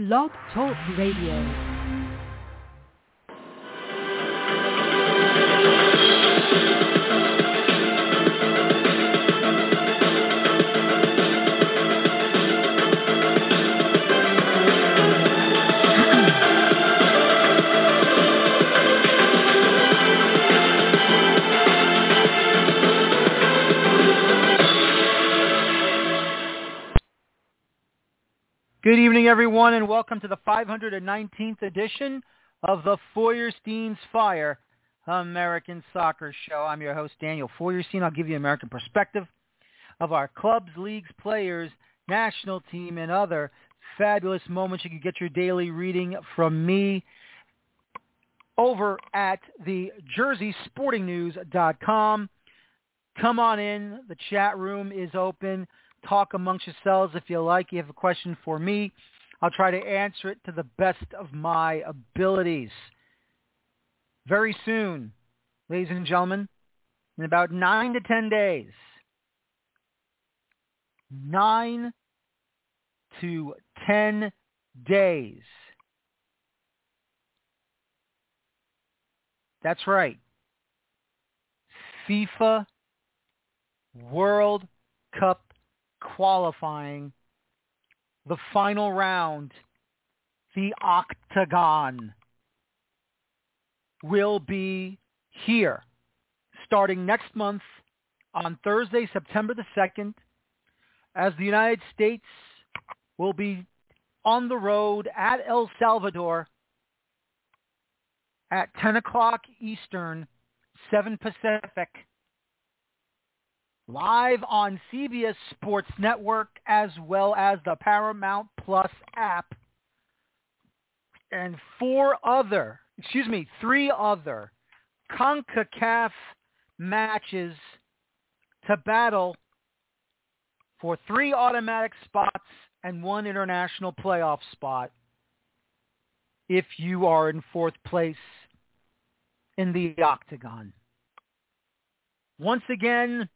Blog Talk Radio. Good evening, everyone, and welcome to the 519th edition of the Feuerstein's Fire American Soccer Show. I'm your host, Daniel Feuerstein. I'll give you an American perspective of our clubs, leagues, players, national team, and other fabulous moments. You can get your daily reading from me over at the jerseysportingnews.com. Come on in. The chat room is open talk amongst yourselves if you like. You have a question for me. I'll try to answer it to the best of my abilities. Very soon, ladies and gentlemen, in about nine to ten days, nine to ten days. That's right. FIFA World Cup qualifying the final round, the octagon, will be here starting next month on Thursday, September the 2nd, as the United States will be on the road at El Salvador at 10 o'clock Eastern, 7 Pacific live on CBS Sports Network as well as the Paramount Plus app. And four other, excuse me, three other CONCACAF matches to battle for three automatic spots and one international playoff spot if you are in fourth place in the octagon. Once again,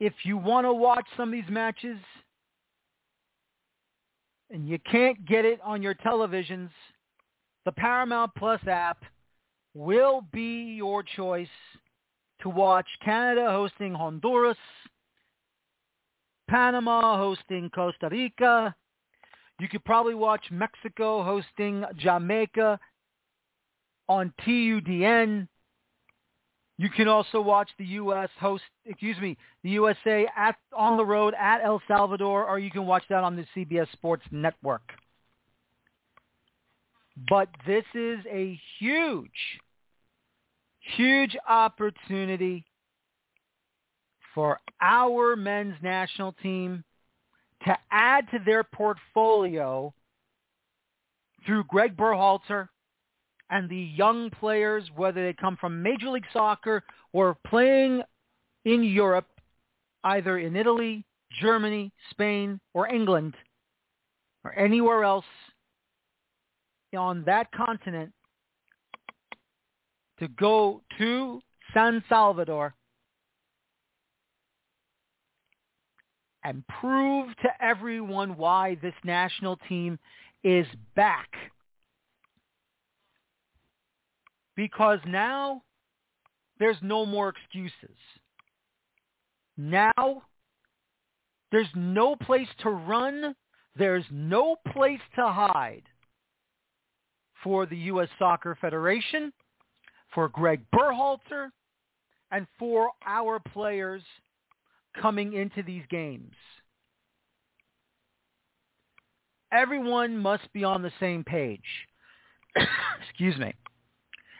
if you want to watch some of these matches and you can't get it on your televisions, the Paramount Plus app will be your choice to watch Canada hosting Honduras, Panama hosting Costa Rica. You could probably watch Mexico hosting Jamaica on TUDN. You can also watch the U.S. host, excuse me, the USA at on the road at El Salvador, or you can watch that on the CBS Sports Network. But this is a huge, huge opportunity for our men's national team to add to their portfolio through Greg Berhalter and the young players, whether they come from Major League Soccer or playing in Europe, either in Italy, Germany, Spain, or England, or anywhere else on that continent, to go to San Salvador and prove to everyone why this national team is back because now there's no more excuses. Now there's no place to run. There's no place to hide for the U.S. Soccer Federation, for Greg Berhalter, and for our players coming into these games. Everyone must be on the same page. Excuse me.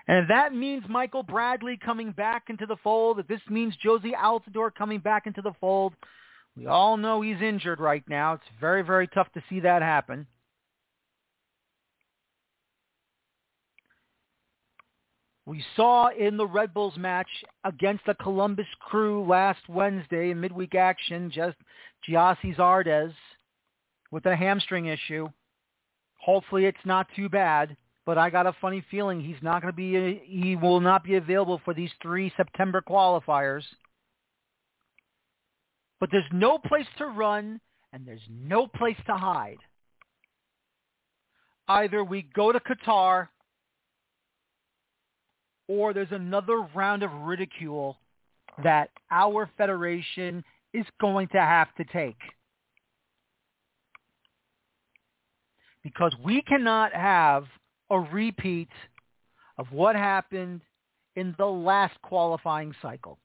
And if that means Michael Bradley coming back into the fold, if this means Jozy Altidore coming back into the fold, we all know he's injured right now. It's very, very tough to see that happen. We saw in the Red Bulls match against the Columbus Crew last Wednesday in midweek action, just Gyasi Zardes with a hamstring issue. Hopefully it's not too bad but I got a funny feeling he's not going to be, he will not be available for these three September qualifiers. But there's no place to run and there's no place to hide. either we go to Qatar or there's another round of ridicule that our federation is going to have to take. Because we cannot have a repeat of what happened in the last qualifying cycle.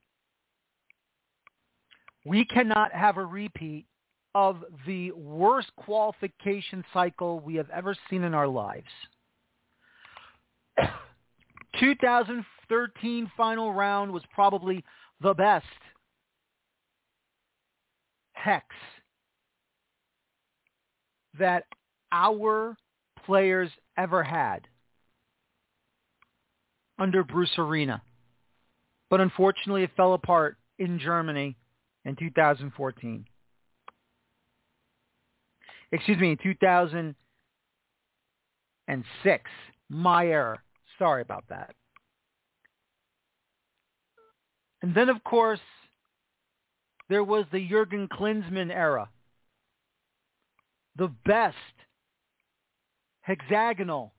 We cannot have a repeat of the worst qualification cycle we have ever seen in our lives. 2013 final round was probably the best hex that our players ever had under Bruce Arena. But unfortunately, it fell apart in Germany in 2014. Excuse me, in 2006. My error. Sorry about that. And then, of course, there was the Jurgen Klinsmann era. The best hexagonal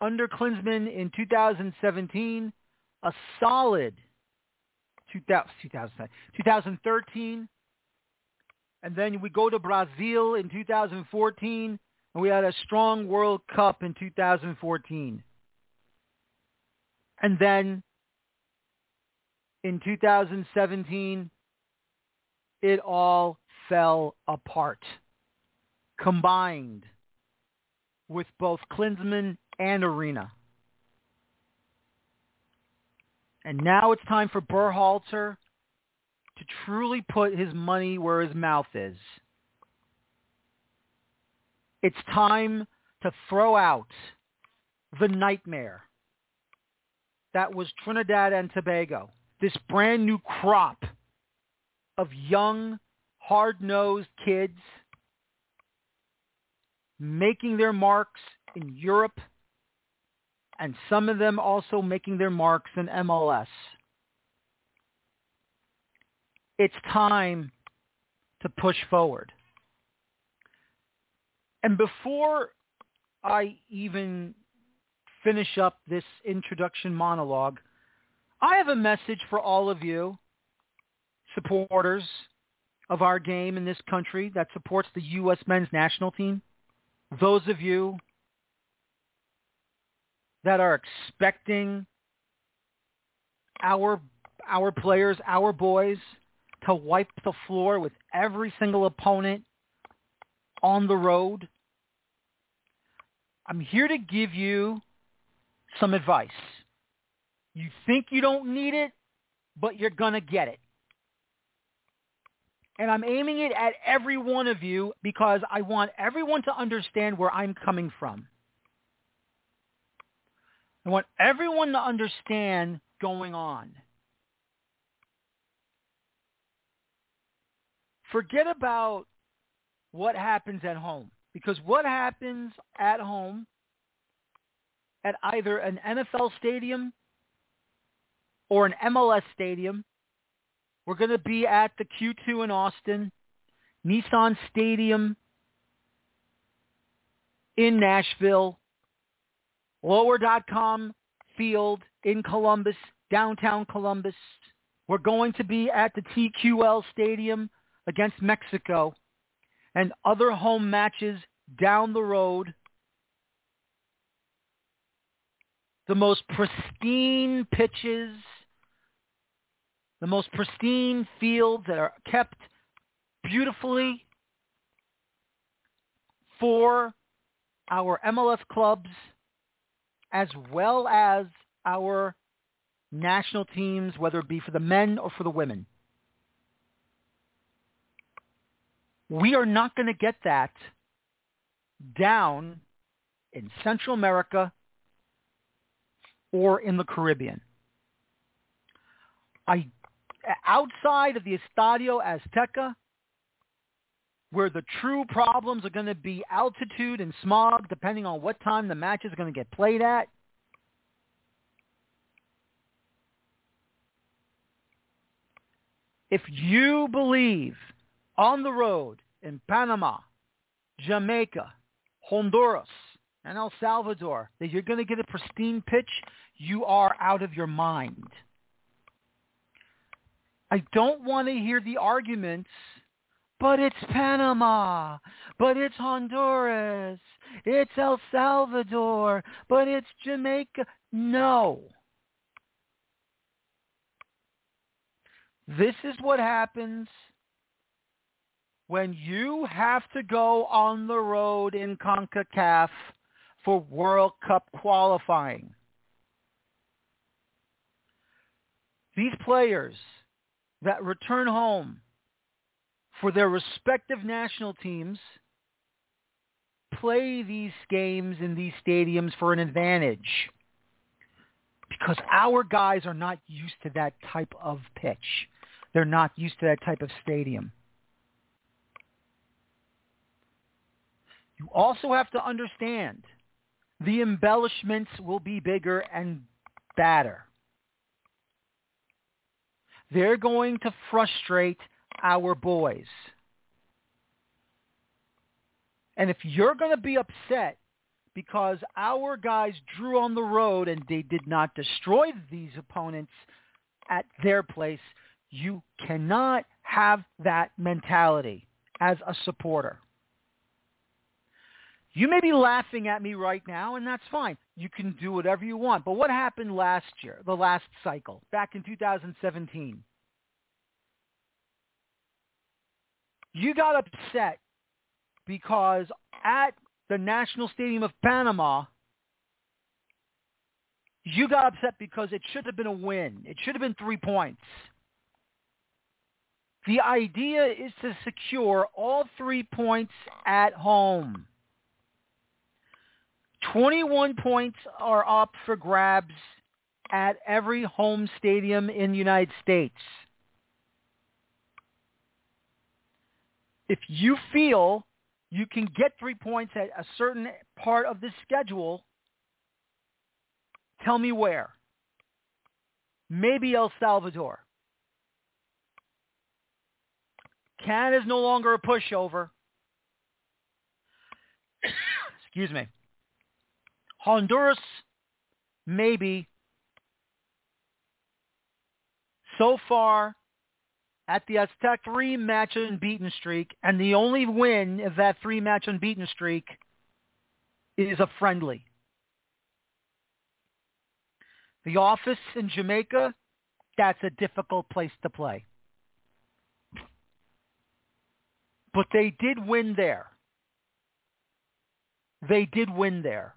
under Klinsmann in 2017, a solid 2013, and then we go to Brazil in 2014, and we had a strong World Cup in 2014. And then in 2017, it all fell apart, combined with both Klinsmann and Arena. And now it's time for Berhalter to truly put his money where his mouth is. It's time to throw out the nightmare that was Trinidad and Tobago this brand new crop of young, hard-nosed kids making their marks in Europe and some of them also making their marks in MLS. It's time to push forward. And before I even finish up this introduction monologue, I have a message for all of you supporters of our game in this country that supports the U.S. men's national team. Those of you that are expecting our our players, our boys, to wipe the floor with every single opponent on the road. I'm here to give you some advice. You think you don't need it, but you're going to get it. And I'm aiming it at every one of you because I want everyone to understand where I'm coming from. I want everyone to understand going on. Forget about what happens at home because what happens at home at either an NFL stadium or an MLS stadium. We're going to be at the Q2 in Austin, Nissan Stadium in Nashville, Lower.com Field in Columbus, downtown Columbus. We're going to be at the TQL Stadium against Mexico and other home matches down the road. The most pristine pitches the most pristine fields that are kept beautifully for our MLS clubs as well as our national teams, whether it be for the men or for the women. We are not going to get that down in Central America or in the Caribbean. I outside of the Estadio Azteca, where the true problems are going to be altitude and smog, depending on what time the match is going to get played at. If you believe on the road in Panama, Jamaica, Honduras and El Salvador that you're going to get a pristine pitch, you are out of your mind. I don't want to hear the arguments, but it's Panama, but it's Honduras, it's El Salvador, but it's Jamaica. No. This is what happens when you have to go on the road in CONCACAF for World Cup qualifying. These players that return home for their respective national teams play these games in these stadiums for an advantage because our guys are not used to that type of pitch. They're not used to that type of stadium. You also have to understand the embellishments will be bigger and badder. They're going to frustrate our boys. And if you're going to be upset because our guys drew on the road and they did not destroy these opponents at their place, you cannot have that mentality as a supporter. You may be laughing at me right now, and that's fine. You can do whatever you want. But what happened last year, the last cycle, back in 2017? You got upset because at the National Stadium of Panama, you got upset because it should have been a win. It should have been three points. The idea is to secure all three points at home. 21 points are up for grabs at every home stadium in the United States. If you feel you can get three points at a certain part of the schedule, tell me where. Maybe El Salvador. Canada's no longer a pushover. Excuse me. Honduras, maybe. So far, at the Aztec three-match unbeaten streak, and the only win of that three-match unbeaten streak is a friendly. The office in Jamaica, that's a difficult place to play. But they did win there. They did win there.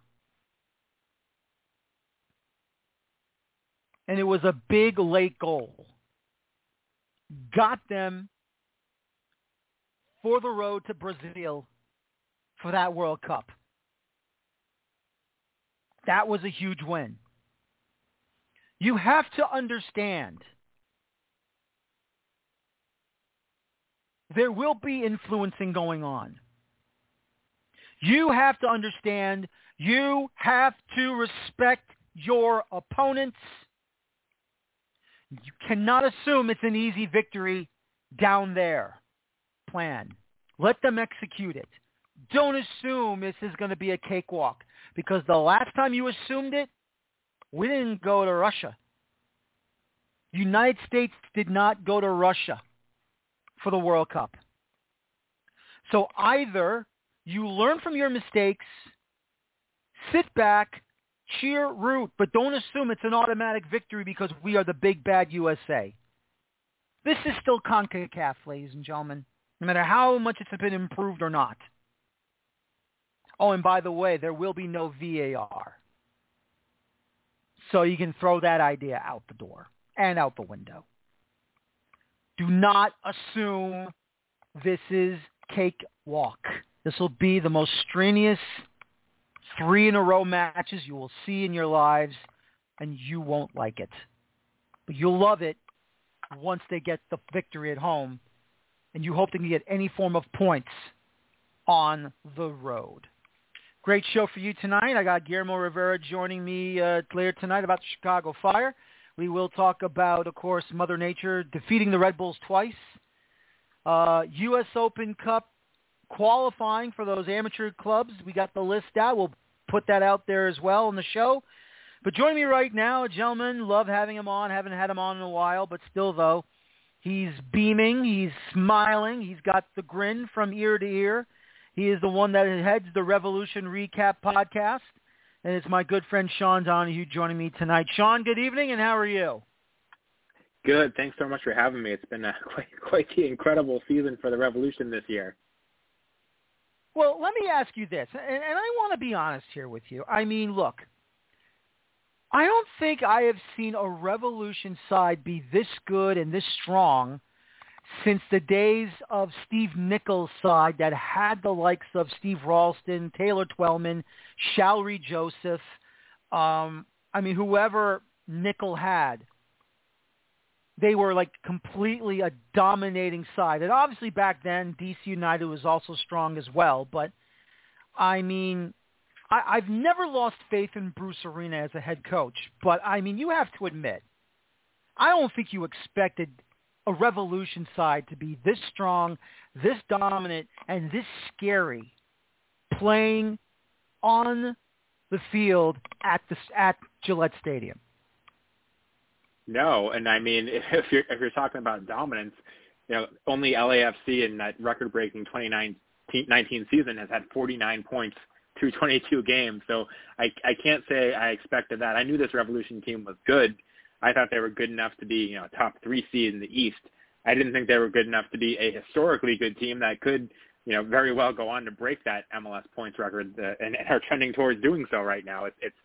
And it was a big late goal. Got them for the road to Brazil for that World Cup. That was a huge win. You have to understand there will be influencing going on. You have to understand you have to respect your opponents. You cannot assume it's an easy victory down there. Plan. Let them execute it. Don't assume this is going to be a cakewalk because the last time you assumed it, we didn't go to Russia. United States did not go to Russia for the World Cup. So either you learn from your mistakes, sit back, cheer, root, but don't assume it's an automatic victory because we are the big bad USA. This is still CONCACAF, ladies and gentlemen, no matter how much it's been improved or not. Oh, and by the way, there will be no VAR. So you can throw that idea out the door and out the window. Do not assume this is cakewalk. This will be the most strenuous three in a row matches you will see in your lives, and you won't like it. But you'll love it once they get the victory at home, and you hope they can get any form of points on the road. Great show for you tonight. I got Guillermo Rivera joining me uh, later tonight about the Chicago Fire. We will talk about, of course, Mother Nature defeating the Red Bulls twice. Uh, U.S. Open Cup qualifying for those amateur clubs. We got the list out. We'll put that out there as well in the show. But joining me right now, a gentleman, love having him on. Haven't had him on in a while, but still though, he's beaming, he's smiling, he's got the grin from ear to ear. He is the one that heads the Revolution Recap podcast, and it's my good friend Sean Donohue joining me tonight. Sean, good evening, and how are you? Good. Thanks so much for having me. It's been a quite quite the incredible season for the Revolution this year. Well, let me ask you this, and, and I want to be honest here with you. I mean, look, I don't think I have seen a Revolution side be this good and this strong since the days of Steve Nicol's side that had the likes of Steve Ralston, Taylor Twellman, Shalrie Joseph. Um, I mean, whoever Nicol had, they were like completely a dominating side. And obviously back then, DC United was also strong as well. But I mean, I, I've never lost faith in Bruce Arena as a head coach, but I mean, you have to admit, I don't think you expected a Revolution side to be this strong, this dominant, and this scary playing on the field at the at Gillette Stadium. No, and I mean, if you're if you're talking about dominance, you know, only LAFC in that record-breaking 2019 season has had 49 points through 22 games. So I I can't say I expected that. I knew this Revolution team was good. I thought they were good enough to be you know top three seed in the East. I didn't think they were good enough to be a historically good team that could you know very well go on to break that MLS points record uh, and, and are trending towards doing so right now. It's it's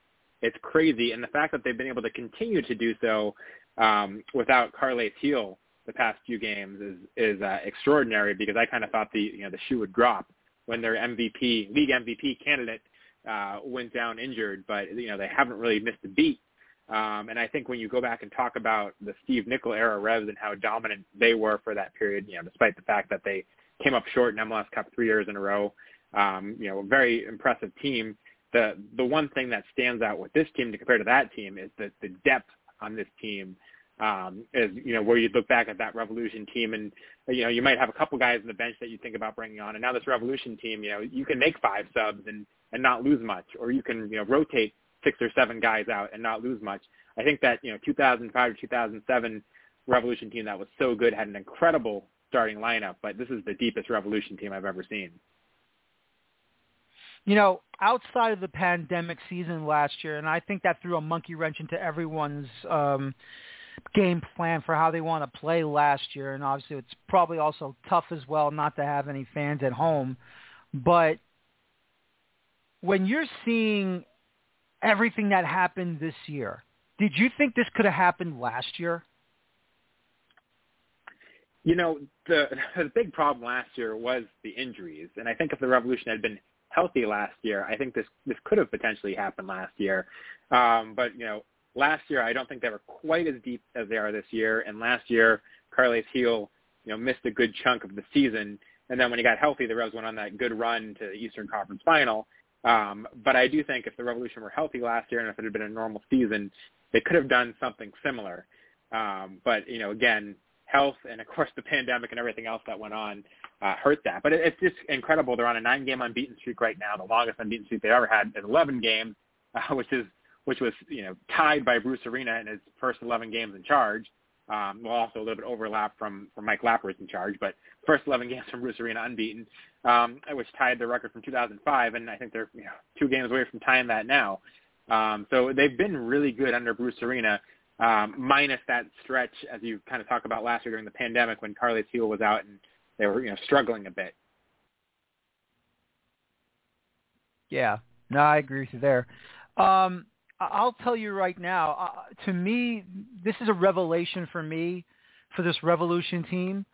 it's crazy, and the fact that they've been able to continue to do so um, without Carles Gil the past few games is is uh, extraordinary because I kind of thought the you know the shoe would drop when their MVP, league MVP candidate uh, went down injured, but you know they haven't really missed a beat. Um, and I think when you go back and talk about the Steve Nicol era Revs and how dominant they were for that period, you know, despite the fact that they came up short in MLS Cup three years in a row, um, you know, a very impressive team. The the one thing that stands out with this team to compare to that team is that the depth on this team um, is you know where you look back at that Revolution team, and you know you might have a couple guys on the bench that you think about bringing on, and now this Revolution team, you know you can make five subs and and not lose much, or you can you know rotate six or seven guys out and not lose much. I think that you know 2005 to 2007 Revolution team that was so good had an incredible starting lineup, but this is the deepest Revolution team I've ever seen. You know, outside of the pandemic season last year, and I think that threw a monkey wrench into everyone's um, game plan for how they want to play last year, and obviously it's probably also tough as well not to have any fans at home. But when you're seeing everything that happened this year, did you think this could have happened last year? You know, the the big problem last year was the injuries, and I think if the Revolution had been healthy last year, I think this this could have potentially happened last year. Um, but you know, last year I don't think they were quite as deep as they are this year. And last year, Carles Gil, you know, missed a good chunk of the season. And then when he got healthy, the Revs went on that good run to the Eastern Conference Final. Um, but I do think if the Revolution were healthy last year and if it had been a normal season, they could have done something similar. Um, but you know, again, health and of course the pandemic and everything else that went on uh, hurt that. But it, it's just incredible. They're on a nine-game unbeaten streak right now, the longest unbeaten streak they ever had is 11 games, uh, which is which was you know tied by Bruce Arena in his first 11 games in charge. Um, well, also a little bit overlap from, from Mike Lapper's in charge, but first 11 games from Bruce Arena unbeaten, um, which tied the record from 2005, and I think they're you know, two games away from tying that now. Um, so they've been really good under Bruce Arena, um, minus that stretch, as you kind of talked about last year during the pandemic when Carles Gil was out and they were you know struggling a bit. Yeah, no, I agree with you there. Um, I'll tell you right now, uh, to me, this is a revelation for me for this Revolution team.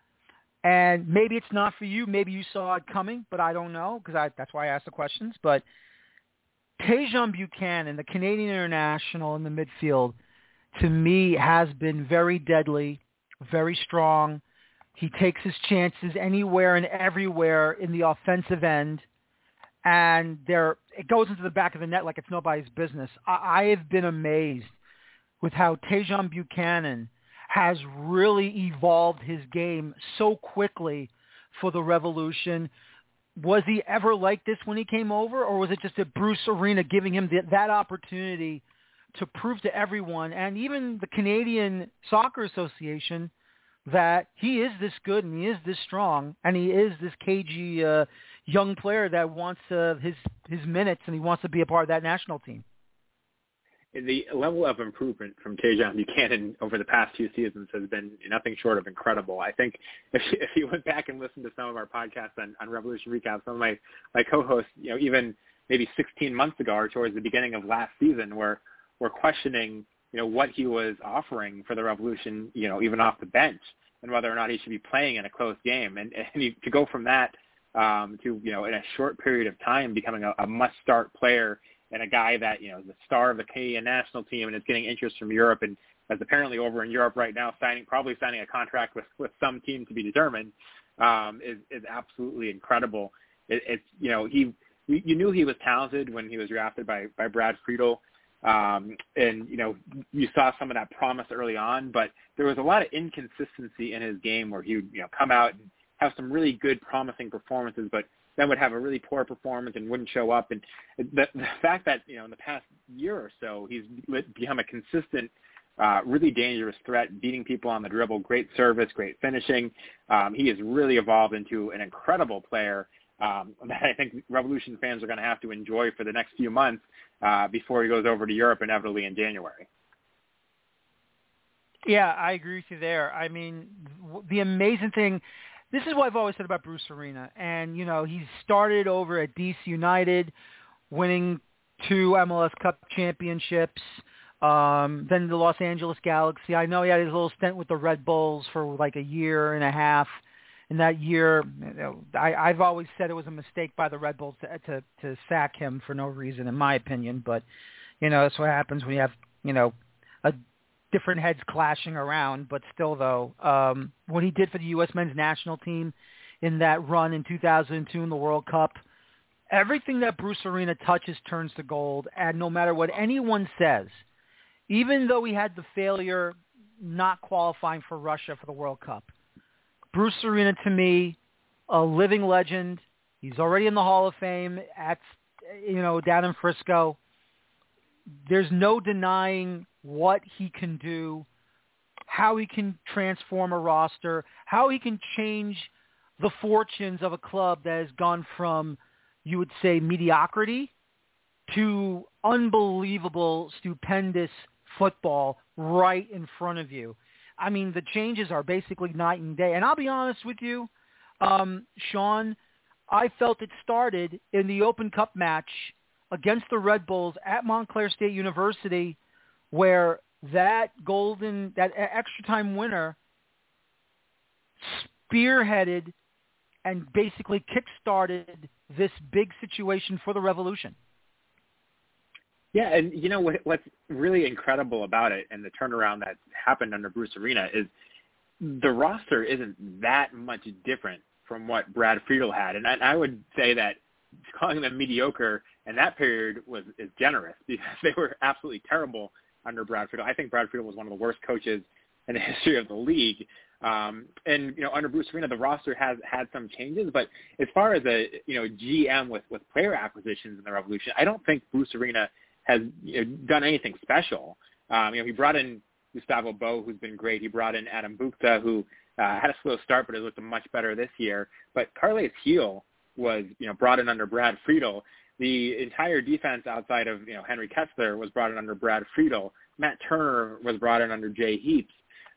And maybe it's not for you. Maybe you saw it coming, but I don't know because that's why I asked the questions. But Tajon Buchanan, the Canadian international in the midfield, to me has been very deadly, very strong. He takes his chances anywhere and everywhere in the offensive end and there it goes into the back of the net like it's nobody's business. I, I have been amazed with how Tajon Buchanan has really evolved his game so quickly for the Revolution. was he ever like this when he came over, or was it just a Bruce Arena giving him the, that opportunity to prove to everyone and even the Canadian Soccer Association that he is this good and he is this strong and he is this cagey uh, young player that wants uh, his his minutes and he wants to be a part of that national team. The level of improvement from Tajon Buchanan over the past two seasons has been nothing short of incredible. I think if, if you went back and listened to some of our podcasts on, on Revolution Recap, some of my, my co-hosts, you know, even maybe 16 months ago or towards the beginning of last season were, were questioning, you know, what he was offering for the Revolution, you know, even off the bench and whether or not he should be playing in a close game. And, and you, to go from that um, to, you know, in a short period of time becoming a, a must-start player and a guy that, you know, is the star of the Canadian national team and is getting interest from Europe and is apparently over in Europe right now signing, probably signing a contract with, with some team to be determined, um, is, is absolutely incredible. It, it's, you know, he, you knew he was talented when he was drafted by, by Brad Friedel. Um, and, you know, you saw some of that promise early on, but there was a lot of inconsistency in his game where he would, you know, come out and have some really good promising performances, but then would have a really poor performance and wouldn't show up. And the, the fact that, you know, in the past year or so, he's become a consistent, uh, really dangerous threat, beating people on the dribble, great service, great finishing. Um, he has really evolved into an incredible player um, that I think Revolution fans are going to have to enjoy for the next few months uh, before he goes over to Europe inevitably in January. Yeah, I agree with you there. I mean, the amazing thing, this is what I've always said about Bruce Arena. And, you know, he started over at DC United, winning two MLS Cup championships, um, then the Los Angeles Galaxy. I know he had his little stint with the Red Bulls for like a year and a half. In that year, I, I've always said it was a mistake by the Red Bulls to, to to sack him for no reason, in my opinion. But you know, that's what happens when you have you know a different heads clashing around, but still though, um, what he did for the U.S. men's national team in that run in 2002 in the World Cup, everything that Bruce Arena touches turns to gold. And no matter what anyone says, even though he had the failure not qualifying for Russia for the World Cup, Bruce Arena to me, a living legend. He's already in the Hall of Fame at, you know, down in Frisco. There's no denying what he can do, how he can transform a roster, how he can change the fortunes of a club that has gone from, you would say, mediocrity to unbelievable, stupendous football right in front of you. I mean, the changes are basically night and day. And I'll be honest with you, um, Sean, I felt it started in the Open Cup match against the Red Bulls at Montclair State University where that golden, that extra time winner spearheaded and basically kick-started this big situation for the revolution. Yeah, and you know what, what's really incredible about it and the turnaround that happened under Bruce Arena is the roster isn't that much different from what Brad Friedel had, and I, I would say that calling them mediocre in that period was is generous because they were absolutely terrible under Brad Friedel. I think Brad Friedel was one of the worst coaches in the history of the league. Um, and you know, under Bruce Arena, the roster has had some changes, but as far as a you know GM with with player acquisitions in the Revolution, I don't think Bruce Arena has you know, done anything special. Um, you know, he brought in Gustavo Bou, who's been great. He brought in Adam Buksa, who uh, had a slow start, but has looked much better this year. But Carles Gil was, you know, brought in under Brad Friedel. The entire defense outside of, you know, Henry Kessler was brought in under Brad Friedel. Matt Turner was brought in under Jay Heaps.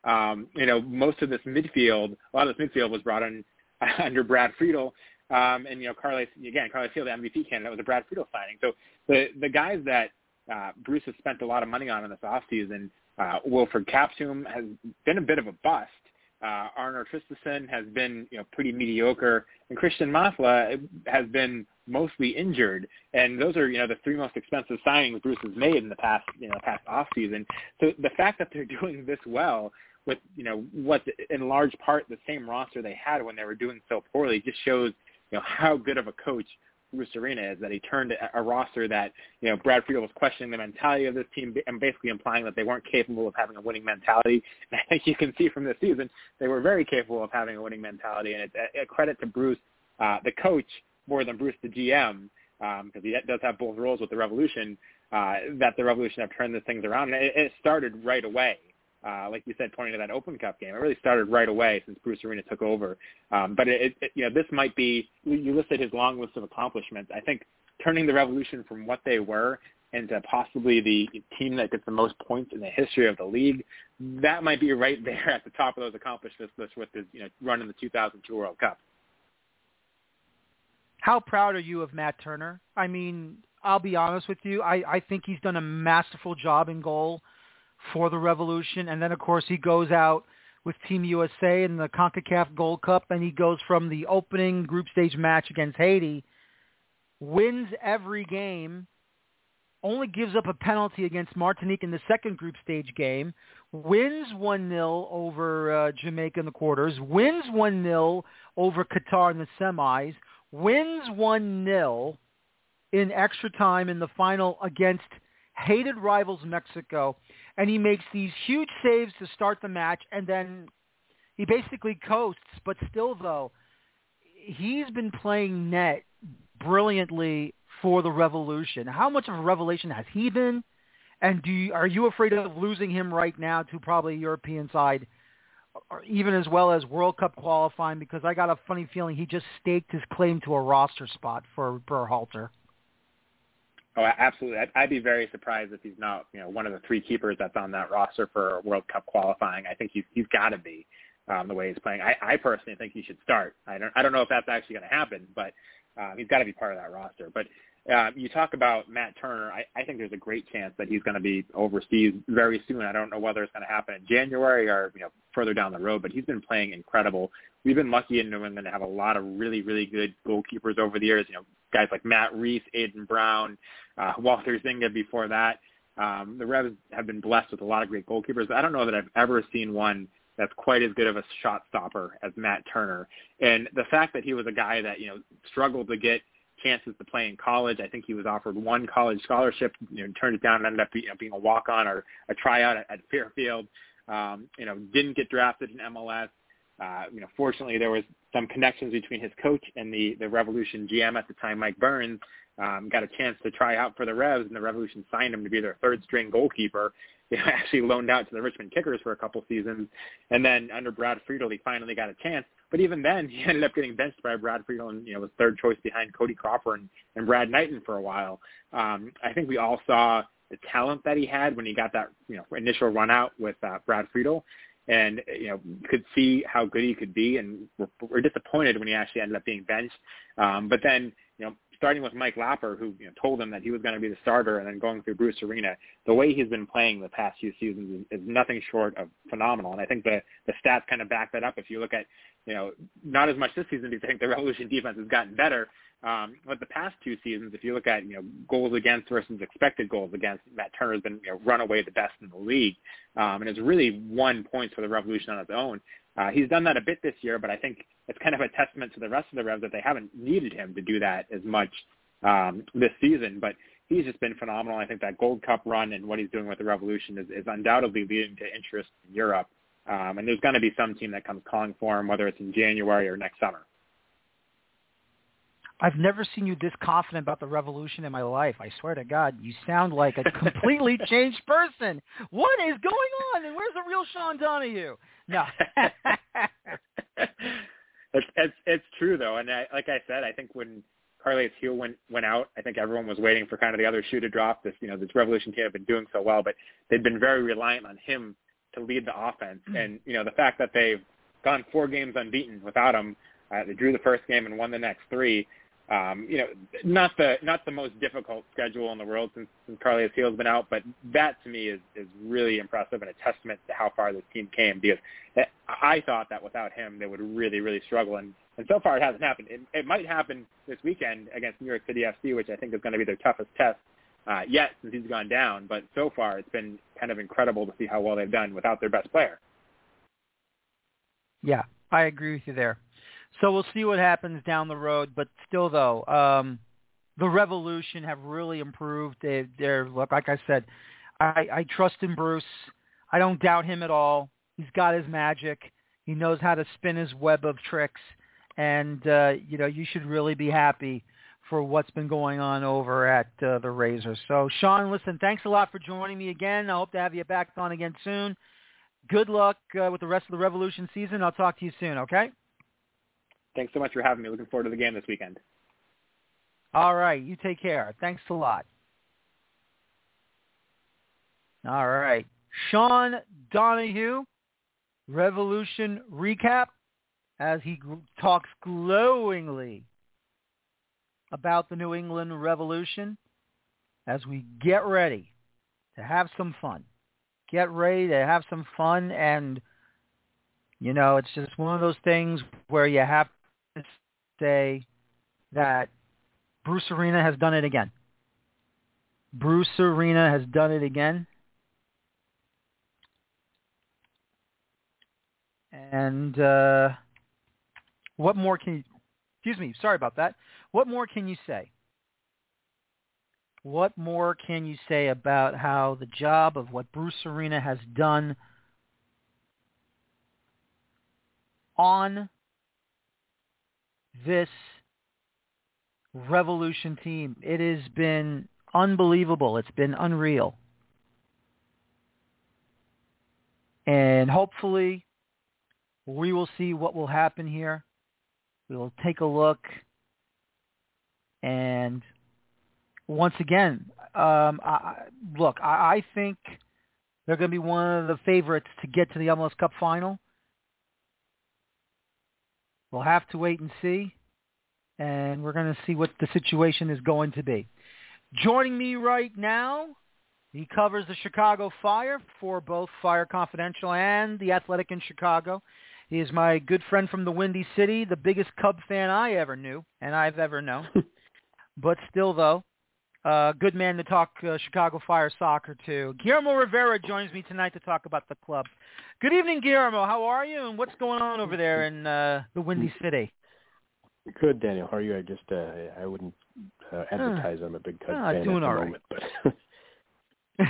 Um, you know, most of this midfield, a lot of this midfield was brought in under Brad Friedel. Um, and you know, Carles again, Carles Gil, the MVP candidate, was a Brad Friedel signing. So the the guys that uh, Bruce has spent a lot of money on in this offseason, uh, Wilfried Kaptoum has been a bit of a bust. Uh, Arnor Traustason has been you know pretty mediocre, and Christian Mafla has been mostly injured. And those are you know the three most expensive signings Bruce has made in the past you know past off season. So the fact that they're doing this well with you know what in large part the same roster they had when they were doing so poorly just shows you know how good of a coach Bruce Arena is that he turned a, roster that you know Brad Friedel was questioning the mentality of this team and basically implying that they weren't capable of having a winning mentality. And I think you can see from this season they were very capable of having a winning mentality, and it's a, credit to Bruce, uh, the coach, more than Bruce the GM, because um, he does have both roles with the Revolution, uh, that the Revolution have turned the things around. And it, it started right away. Uh, like you said, pointing to that Open Cup game, it really started right away since Bruce Arena took over. Um, but it, it, you know, this might be you listed his long list of accomplishments. I think turning the Revolution from what they were into possibly the team that gets the most points in the history of the league, that might be right there at the top of those accomplishments list with his you know run in the 2002 World Cup. How proud are you of Matt Turner? I mean, I'll be honest with you. I, I think he's done a masterful job in goal for the Revolution. And then, of course, he goes out with Team USA in the CONCACAF Gold Cup, and he goes from the opening group stage match against Haiti, wins every game, only gives up a penalty against Martinique in the second group stage game, wins 1-0 over uh, Jamaica in the quarters, wins 1-0 over Qatar in the semis, wins 1-0 in extra time in the final against hated rivals Mexico, and he makes these huge saves to start the match, and then he basically coasts. But still, though, he's been playing net brilliantly for the Revolution. How much of a revelation has he been? And do you, are you afraid of losing him right now to probably European side, or even as well as World Cup qualifying? Because I got a funny feeling he just staked his claim to a roster spot for Berhalter. Oh, absolutely. I'd, I'd be very surprised if he's not, you know, one of the three keepers that's on that roster for World Cup qualifying. I think he's he's got to be um, the way he's playing. I, I personally think he should start. I don't I don't know if that's actually going to happen, but um, he's got to be part of that roster. But uh, you talk about Matt Turner. I, I think there's a great chance that he's going to be overseas very soon. I don't know whether it's going to happen in January or you know further down the road, but he's been playing incredible. We've been lucky in New England to have a lot of really really good goalkeepers over the years. You know, guys like Matt Reis, Adin Brown, uh, Walter Zenga before that. Um, the Revs have been blessed with a lot of great goalkeepers. I don't know that I've ever seen one that's quite as good of a shot stopper as Matt Turner. And the fact that he was a guy that, you know, struggled to get chances to play in college. I think he was offered one college scholarship, you know, turned it down and ended up you know, being a walk-on or a tryout at, at Fairfield. Um, you know, didn't get drafted in MLS. Uh, you know, fortunately, there was some connections between his coach and the the Revolution GM at the time, Mike Burns. Um, got a chance to try out for the Revs, and the Revolution signed him to be their third string goalkeeper. They actually loaned out to the Richmond Kickers for a couple seasons, and then under Brad Friedel, he finally got a chance. But even then, he ended up getting benched by Brad Friedel, and you know was third choice behind Cody Cropper and, and Brad Knighton for a while. Um, I think we all saw the talent that he had when he got that you know initial run out with uh, Brad Friedel, and you know could see how good he could be, and we're, we're disappointed when he actually ended up being benched. Um, but then you know starting with Mike Lapper, who you know, told him that he was going to be the starter, and then going through Bruce Arena, the way he's been playing the past few seasons is, is nothing short of phenomenal. And I think the the stats kind of back that up. If you look at, you know, not as much this season because I think the Revolution defense has gotten better, um, but the past two seasons, if you look at you know goals against versus expected goals against, Matt Turner's been you know, run away the best in the league, um, and has really won points for the Revolution on its own. Uh, he's done that a bit this year, but I think it's kind of a testament to the rest of the Revs that they haven't needed him to do that as much um, this season. But he's just been phenomenal. I think that Gold Cup run and what he's doing with the Revolution is, is undoubtedly leading to interest in Europe. Um, and there's going to be some team that comes calling for him, whether it's in January or next summer. I've never seen you this confident about the revolution in my life. I swear to God, you sound like a completely changed person. What is going on? And where's the real Sean Donohue? No. it's, it's it's true though, and I, like I said, I think when Carles Gil went went out, I think everyone was waiting for kind of the other shoe to drop. This you know this Revolution team had been doing so well, but they'd been very reliant on him to lead the offense, mm-hmm. and you know the fact that they've gone four games unbeaten without him. Uh, they drew the first game and won the next three um, you know, not the not the most difficult schedule in the world since, since Carles Gil's been out, but that to me is is really impressive and a testament to how far this team came. Because I thought that without him, they would really really struggle, and and so far it hasn't happened. It, it might happen this weekend against New York City FC, which I think is going to be their toughest test uh, yet since he's gone down. But so far, it's been kind of incredible to see how well they've done without their best player. Yeah, I agree with you there. So we'll see what happens down the road. But still, though, um, the Revolution have really improved. They, they're look, like I said, I, I trust in Bruce. I don't doubt him at all. He's got his magic. He knows how to spin his web of tricks, and uh, you know you should really be happy for what's been going on over at uh, the Razors. So, Sean, listen, thanks a lot for joining me again. I hope to have you back on again soon. Good luck uh, with the rest of the Revolution season. I'll talk to you soon. Okay. Thanks so much for having me. Looking forward to the game this weekend. All right. You take care. Thanks a lot. All right. Sean Donohue, Revolution recap, as he talks glowingly about the New England Revolution as we get ready to have some fun. Get ready to have some fun and you know, it's just one of those things where you have say that Bruce Arena has done it again. Bruce Arena has done it again. And uh, what more can you, excuse me, sorry about that. What more can you say? What more can you say about how the job of what Bruce Arena has done on this Revolution team? It has been unbelievable. It's been unreal. And hopefully we will see what will happen here. We will take a look and once again, um, I, look, I, I think they're going to be one of the favorites to get to the MLS Cup final. We'll have to wait and see, and we're going to see what the situation is going to be. Joining me right now, he covers the Chicago Fire for both Fire Confidential and The Athletic in Chicago. He is my good friend from the Windy City, the biggest Cub fan I ever knew and I've ever known. but still, though, uh, good man to talk uh, Chicago Fire soccer to. Guillermo Rivera joins me tonight to talk about the club. Good evening, Guillermo. How are you, and what's going on over there in uh, the Windy City? Good, Daniel. How are you? I just uh, I wouldn't uh, advertise I'm a big Cubs uh, fan doing at the all moment, right. but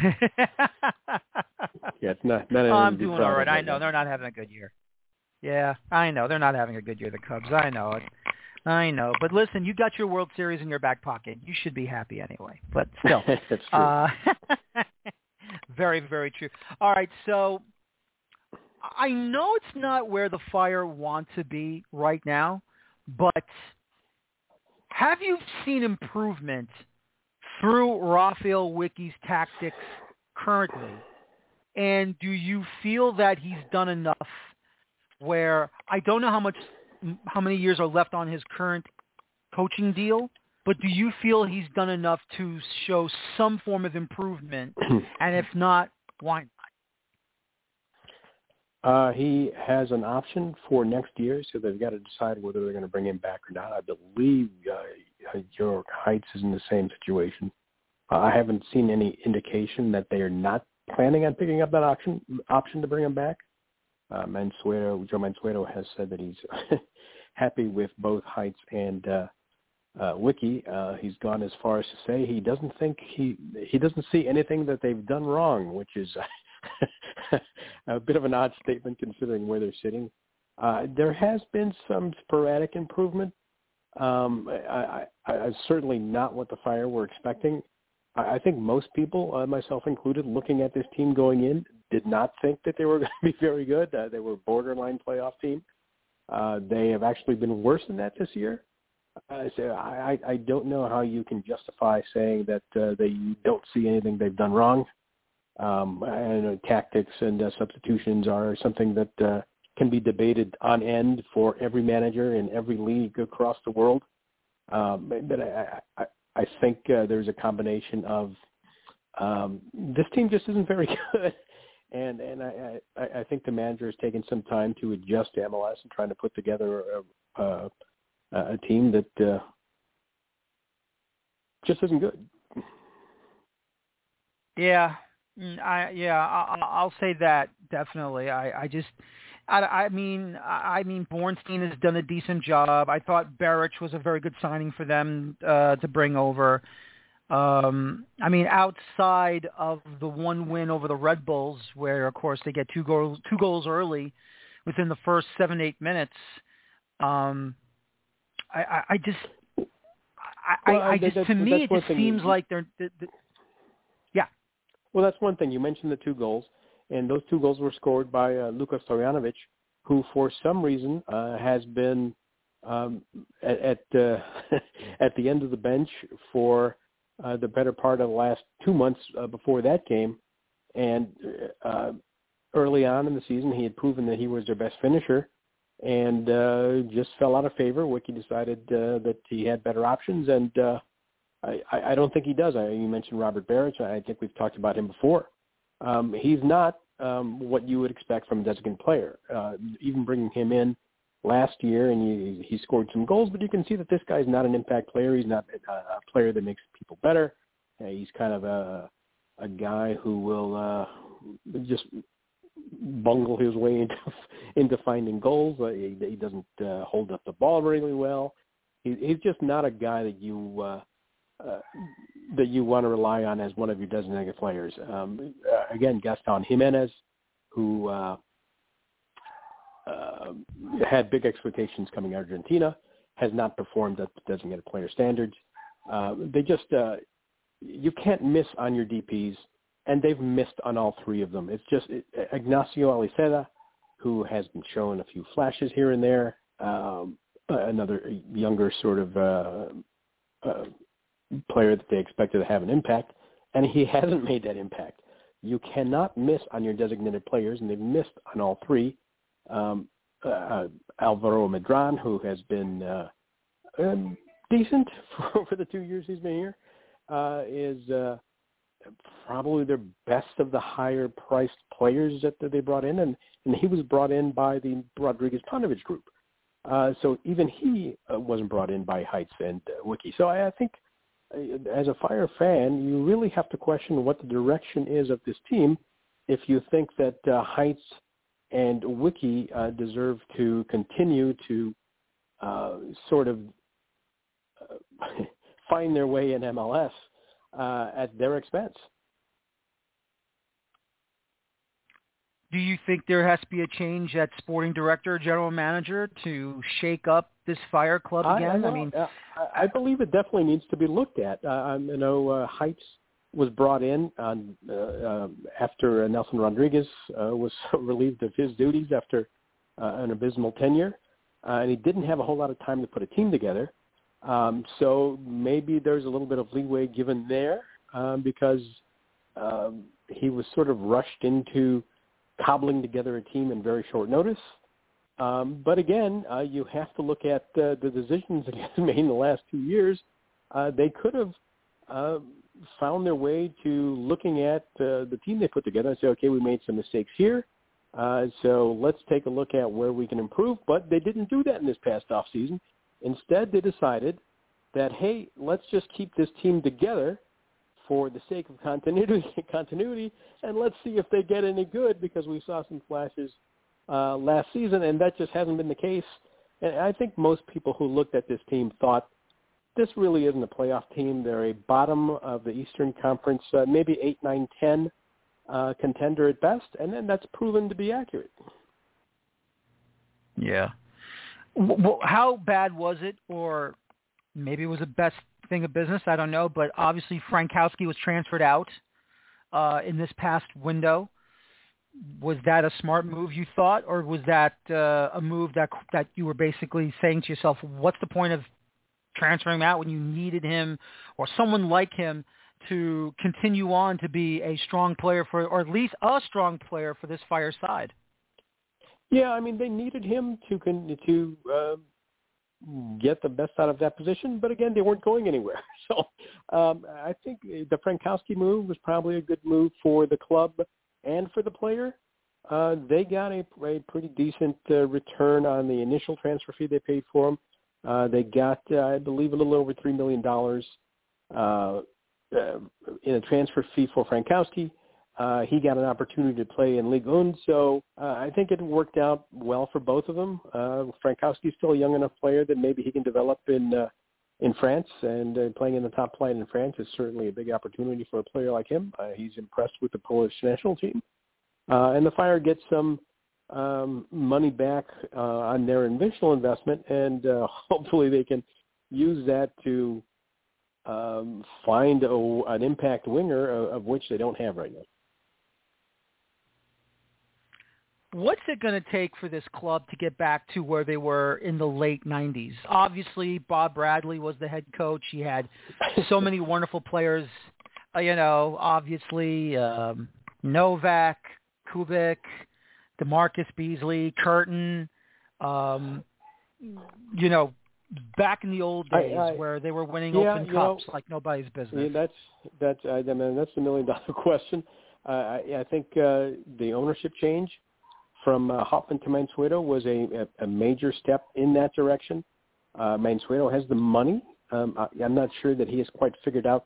yeah, it's not. not oh, I'm anything to be doing all right. right. I know they're not having a good year. Yeah, I know they're not having a good year. The Cubs. I know it. I know. But listen, you got your World Series in your back pocket. You should be happy anyway. But still, That's true. uh, very, very true. All right, so I know it's not where the Fire want to be right now, but have you seen improvement through Raphael Wicky's tactics currently? And do you feel that he's done enough where I don't know how much how many years are left on his current coaching deal, but do you feel he's done enough to show some form of improvement? and if not, why not? Uh, he has an option for next year, so they've got to decide whether they're going to bring him back or not. I believe uh, Georg Heitz is in the same situation. Uh, I haven't seen any indication that they are not planning on picking up that option option to bring him back. Uh, Mansueto, Joe Mansueto has said that he's happy with both Heitz and uh, uh, Wicky. Uh, he's gone as far as to say he doesn't think he he doesn't see anything that they've done wrong, which is a bit of an odd statement considering where they're sitting. Uh, there has been some sporadic improvement. Um, I, I, I, certainly not what the Fire were expecting. I, I think most people, uh, myself included, looking at this team going in, did not think that they were going to be very good. Uh, they were a borderline playoff team. Uh, they have actually been worse than that this year. Uh, so I, I don't know how you can justify saying that uh, they don't see anything they've done wrong. Um, I know tactics and uh, substitutions are something that uh, can be debated on end for every manager in every league across the world. Um, but I, I, I think uh, there's a combination of um, this team just isn't very good, and and I, I, I think the manager has taken some time to adjust to MLS and trying to put together a, a, a team that uh, just isn't good. Yeah, Mm, I yeah, I, I'll say that definitely. I I just I, I mean I mean Bornstein has done a decent job. I thought Beric was a very good signing for them uh, to bring over. Um, I mean, outside of the one win over the Red Bulls, where of course they get two goals two goals early within the first seven eight minutes. Um, I, I, I just, I, well, I, I just to me it just seems you, like they're, they're, they're, yeah. Well, that's one thing. You mentioned the two goals, and those two goals were scored by uh, Luka Stojanovic, who for some reason uh, has been um, at at, uh, at the end of the bench for uh, the better part of the last two months uh, before that game, and uh, early on in the season he had proven that he was their best finisher, and uh, just fell out of favor. Wicky decided uh, that he had better options, and uh, I, I don't think he does. I, you mentioned Robert Beric. I think we've talked about him before. Um, he's not um, what you would expect from a designated player. Uh, even bringing him in last year, and he, he scored some goals, but you can see that this guy's not an impact player. He's not a, player that makes people better. He's kind of a a guy who will uh, just bungle his way into into finding goals. Uh, he, he doesn't uh, hold up the ball really well. He, he's just not a guy that you uh, uh, that you want to rely on as one of your designated players. Um, uh, again, Gaston Giménez, who uh, uh, had big expectations coming out of Argentina, has not performed at the designated player standards. Uh, they just uh, you can't miss on your DPS, and they've missed on all three of them. It's just it, Ignacio Aliceda, who has been showing a few flashes here and there. Um, another younger sort of uh, uh, player that they expected to have an impact, and he hasn't made that impact. You cannot miss on your designated players, and they've missed on all three. Um, uh, Alvaro Medran, who has been uh, um, decent for, for the two years he's been here, uh, is uh, probably their best of the higher priced players that, that they brought in, and, and he was brought in by the Rodriguez Paunovic group. Uh, so even he uh, wasn't brought in by Heitz and uh, Wicky. So I, I think as a Fire fan, you really have to question what the direction is of this team if you think that uh, Heitz and Wicky uh, deserve to continue to uh, sort of uh, find their way in MLS uh, at their expense. Do you think there has to be a change at sporting director, general manager to shake up this fire club again? I, I, mean, uh, I believe it definitely needs to be looked at. Uh, you know, uh, Heitz was brought in on, uh, uh, after Nelson Rodriguez uh, was relieved of his duties after uh, an abysmal tenure, uh, and he didn't have a whole lot of time to put a team together. Um, so maybe there's a little bit of leeway given there um, because um, he was sort of rushed into cobbling together a team in very short notice. Um, but again, uh, you have to look at the decisions that he's made in the last two years. They could have found their way to looking at uh, the team they put together and say, okay, we made some mistakes here. Uh, so let's take a look at where we can improve. But they didn't do that in this past off season. Instead, they decided that, hey, let's just keep this team together for the sake of continuity, continuity, and let's see if they get any good because we saw some flashes uh, last season, and that just hasn't been the case. And I think most people who looked at this team thought this really isn't a playoff team. They're a bottom of the Eastern Conference, uh, maybe eight, nine, ten uh, contender at best, and then that's proven to be accurate. Yeah. Well, how bad was it, or maybe it was the best thing of business? I don't know, but obviously Frankowski was transferred out uh, in this past window. Was that a smart move, you thought, or was that uh, a move that that you were basically saying to yourself, "What's the point of transferring out when you needed him or someone like him to continue on to be a strong player for, or at least a strong player for this fire side. Yeah, I mean they needed him to to uh, get the best out of that position, but again they weren't going anywhere. So um, I think the Frankowski move was probably a good move for the club and for the player. Uh, they got a, a pretty decent uh, return on the initial transfer fee they paid for him. Uh, they got, uh, I believe, a little over three million dollars uh, uh, in a transfer fee for Frankowski. Uh, he got an opportunity to play in Ligue 1, so uh, I think it worked out well for both of them. Uh, Frankowski's still a young enough player that maybe he can develop in uh, in France, and uh, playing in the top flight in France is certainly a big opportunity for a player like him. Uh, he's impressed with the Polish national team, uh, and the Fire gets some um, money back uh, on their initial investment, and uh, hopefully they can use that to um, find a, an impact winger of, of which they don't have right now. What's it going to take for this club to get back to where they were in the late 90s? Obviously, Bob Bradley was the head coach. He had so many wonderful players. Uh, you know, obviously um, Nowak, Kubik, DaMarcus Beasley, Curtin. Um, you know, back in the old days I, I, where they were winning yeah, open cups know, like nobody's business. Yeah, that's that's I mean that's the million dollar question. Uh, I, I think uh, the ownership change from uh, Hauptman to Mansueto was a, a, a major step in that direction. Uh, Mansueto has the money. Um, I, I'm not sure that he has quite figured out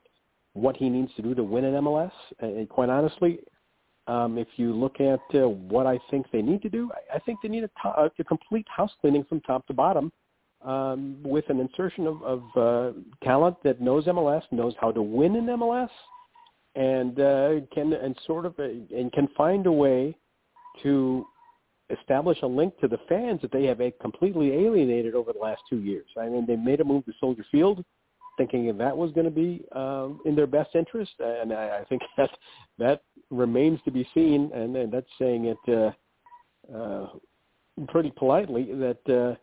what he needs to do to win an MLS. And quite honestly, um, if you look at uh, what I think they need to do, I, I think they need a, to- a complete house cleaning from top to bottom um, with an insertion of, of uh, talent that knows MLS, knows how to win in MLS, and uh, can and sort of uh, and can find a way to establish a link to the fans that they have completely alienated over the last two years. I mean, they made a move to Soldier Field, thinking that was going to be um, in their best interest, and I, I think that that remains to be seen. And, and that's saying it uh, uh, pretty politely that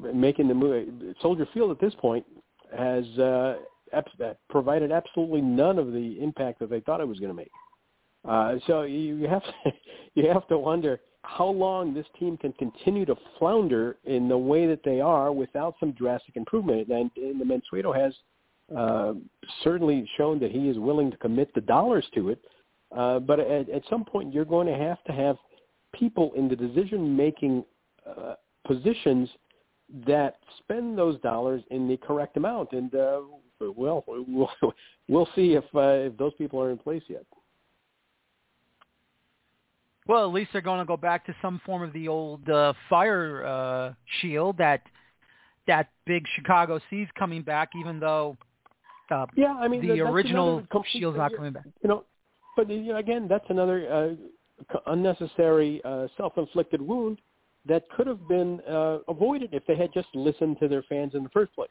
uh, making the move. Soldier Field at this point has uh, provided absolutely none of the impact that they thought it was going to make. Uh, so you have to you have to wonder how long this team can continue to flounder in the way that they are without some drastic improvement. And, and the Mansueto has uh, certainly shown that he is willing to commit the dollars to it. Uh, but at, at some point, you're going to have to have people in the decision-making uh, positions that spend those dollars in the correct amount. And uh, well, we'll we'll see if uh, if those people are in place yet. Well, at least they're going to go back to some form of the old uh, fire uh, shield that that big Chicago sees coming back, even though uh, yeah, I mean the original complete, shield's not coming back. You know, but you know, again, that's another uh, unnecessary uh, self-inflicted wound that could have been uh, avoided if they had just listened to their fans in the first place.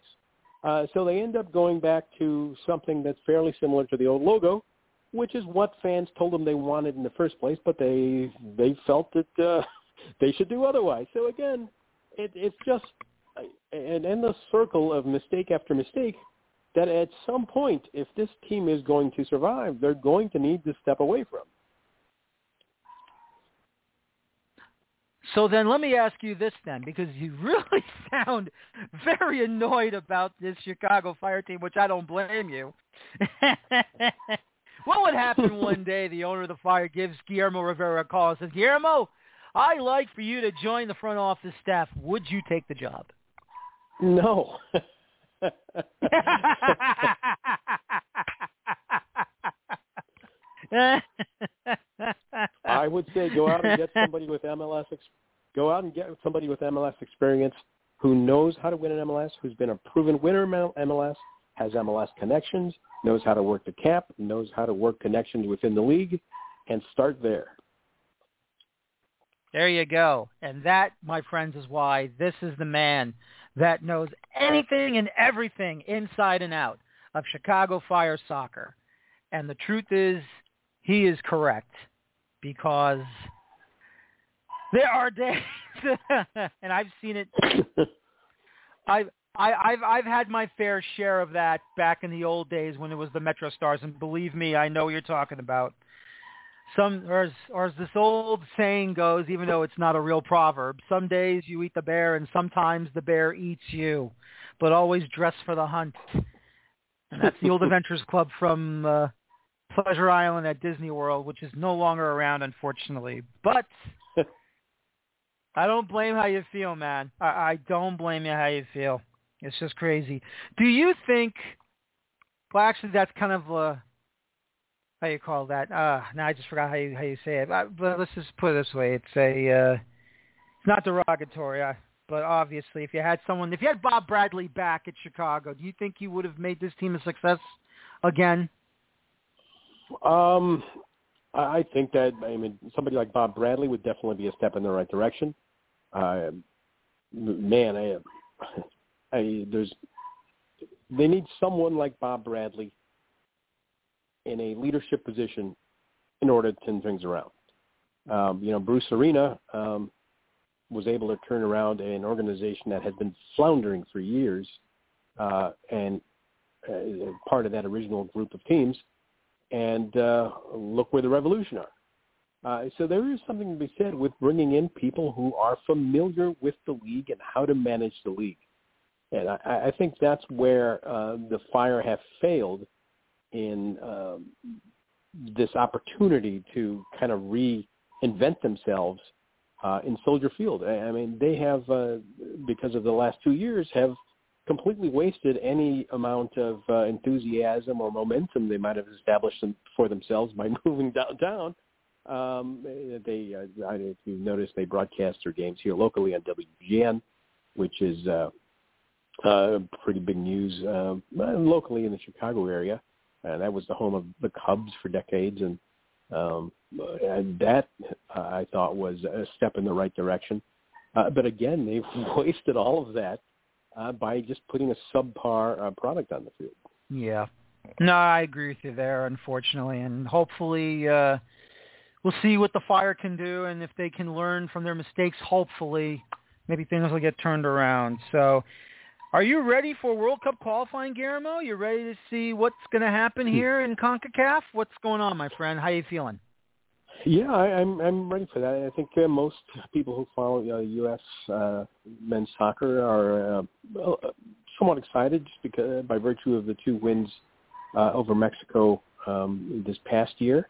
Uh, so they end up going back to something that's fairly similar to the old logo, which is what fans told them they wanted in the first place, but they they felt that uh, they should do otherwise. So again, it, it's just an endless circle of mistake after mistake that at some point, if this team is going to survive, they're going to need to step away from. So then let me ask you this then, because you really sound very annoyed about this Chicago Fire team, which I don't blame you. What would happen one day the owner of the Fire gives Guillermo Rivera a call and says, Guillermo, I'd like for you to join the front office staff. Would you take the job? No. I would say go out and get somebody with MLS ex- go out and get somebody with MLS experience who knows how to win an MLS, who's been a proven winner in MLS, has MLS connections, knows how to work the cap, knows how to work connections within the league, and start there. There you go. And that, my friends, is why this is the man that knows anything and everything inside and out of Chicago Fire soccer. And the truth is, he is correct because there are days, and I've seen it. I've I, I've I've had my fair share of that back in the old days when it was the Metro Stars, and believe me, I know what you're talking about. Some or as, or as this old saying goes, even though it's not a real proverb, some days you eat the bear, and sometimes the bear eats you, but always dress for the hunt. And that's the Old Adventurers Club from uh, Pleasure Island at Disney World, which is no longer around, unfortunately. But I don't blame how you feel, man. I, I don't blame you how you feel. It's just crazy. Do you think? Well, actually, that's kind of a how you call that. Uh, now I just forgot how you how you say it. But, but let's just put it this way: it's a uh, it's not derogatory. Uh, but obviously, if you had someone, if you had Bob Bradley back at Chicago, do you think you would have made this team a success again? Um, I think that I mean somebody like Bob Bradley would definitely be a step in the right direction. Uh, man, I, I there's they need someone like Bob Bradley in a leadership position in order to turn things around. Um, you know, Bruce Arena um, was able to turn around an organization that had been floundering for years, uh, and uh, part of that original group of teams and uh, look where the Revolution are. Uh, so there is something to be said with bringing in people who are familiar with the league and how to manage the league. And I, I think that's where uh, the Fire have failed in um, this opportunity to kind of reinvent themselves uh, in Soldier Field. I, I mean, they have, uh, because of the last two years, have – completely wasted any amount of uh, enthusiasm or momentum they might have established them for themselves by moving downtown. Um, they, uh, if you notice, they broadcast their games here locally on WGN, which is uh, uh, pretty big news uh, locally in the Chicago area. Uh, that was the home of the Cubs for decades, and um, and that uh, I thought was a step in the right direction. Uh, but again, they've wasted all of that uh, by just putting a subpar uh, product on the field. Yeah. No, I agree with you there, unfortunately, and hopefully uh, we'll see what the Fire can do, and if they can learn from their mistakes, hopefully maybe things will get turned around. So, are you ready for World Cup qualifying, Guillermo? You ready to see what's going to happen hmm. here in CONCACAF? What's going on, my friend? How you feeling? Yeah, I, I'm I'm ready for that. I think uh, most people who follow uh, U.S. Uh, men's soccer are uh, somewhat excited just because by virtue of the two wins uh, over Mexico um, this past year.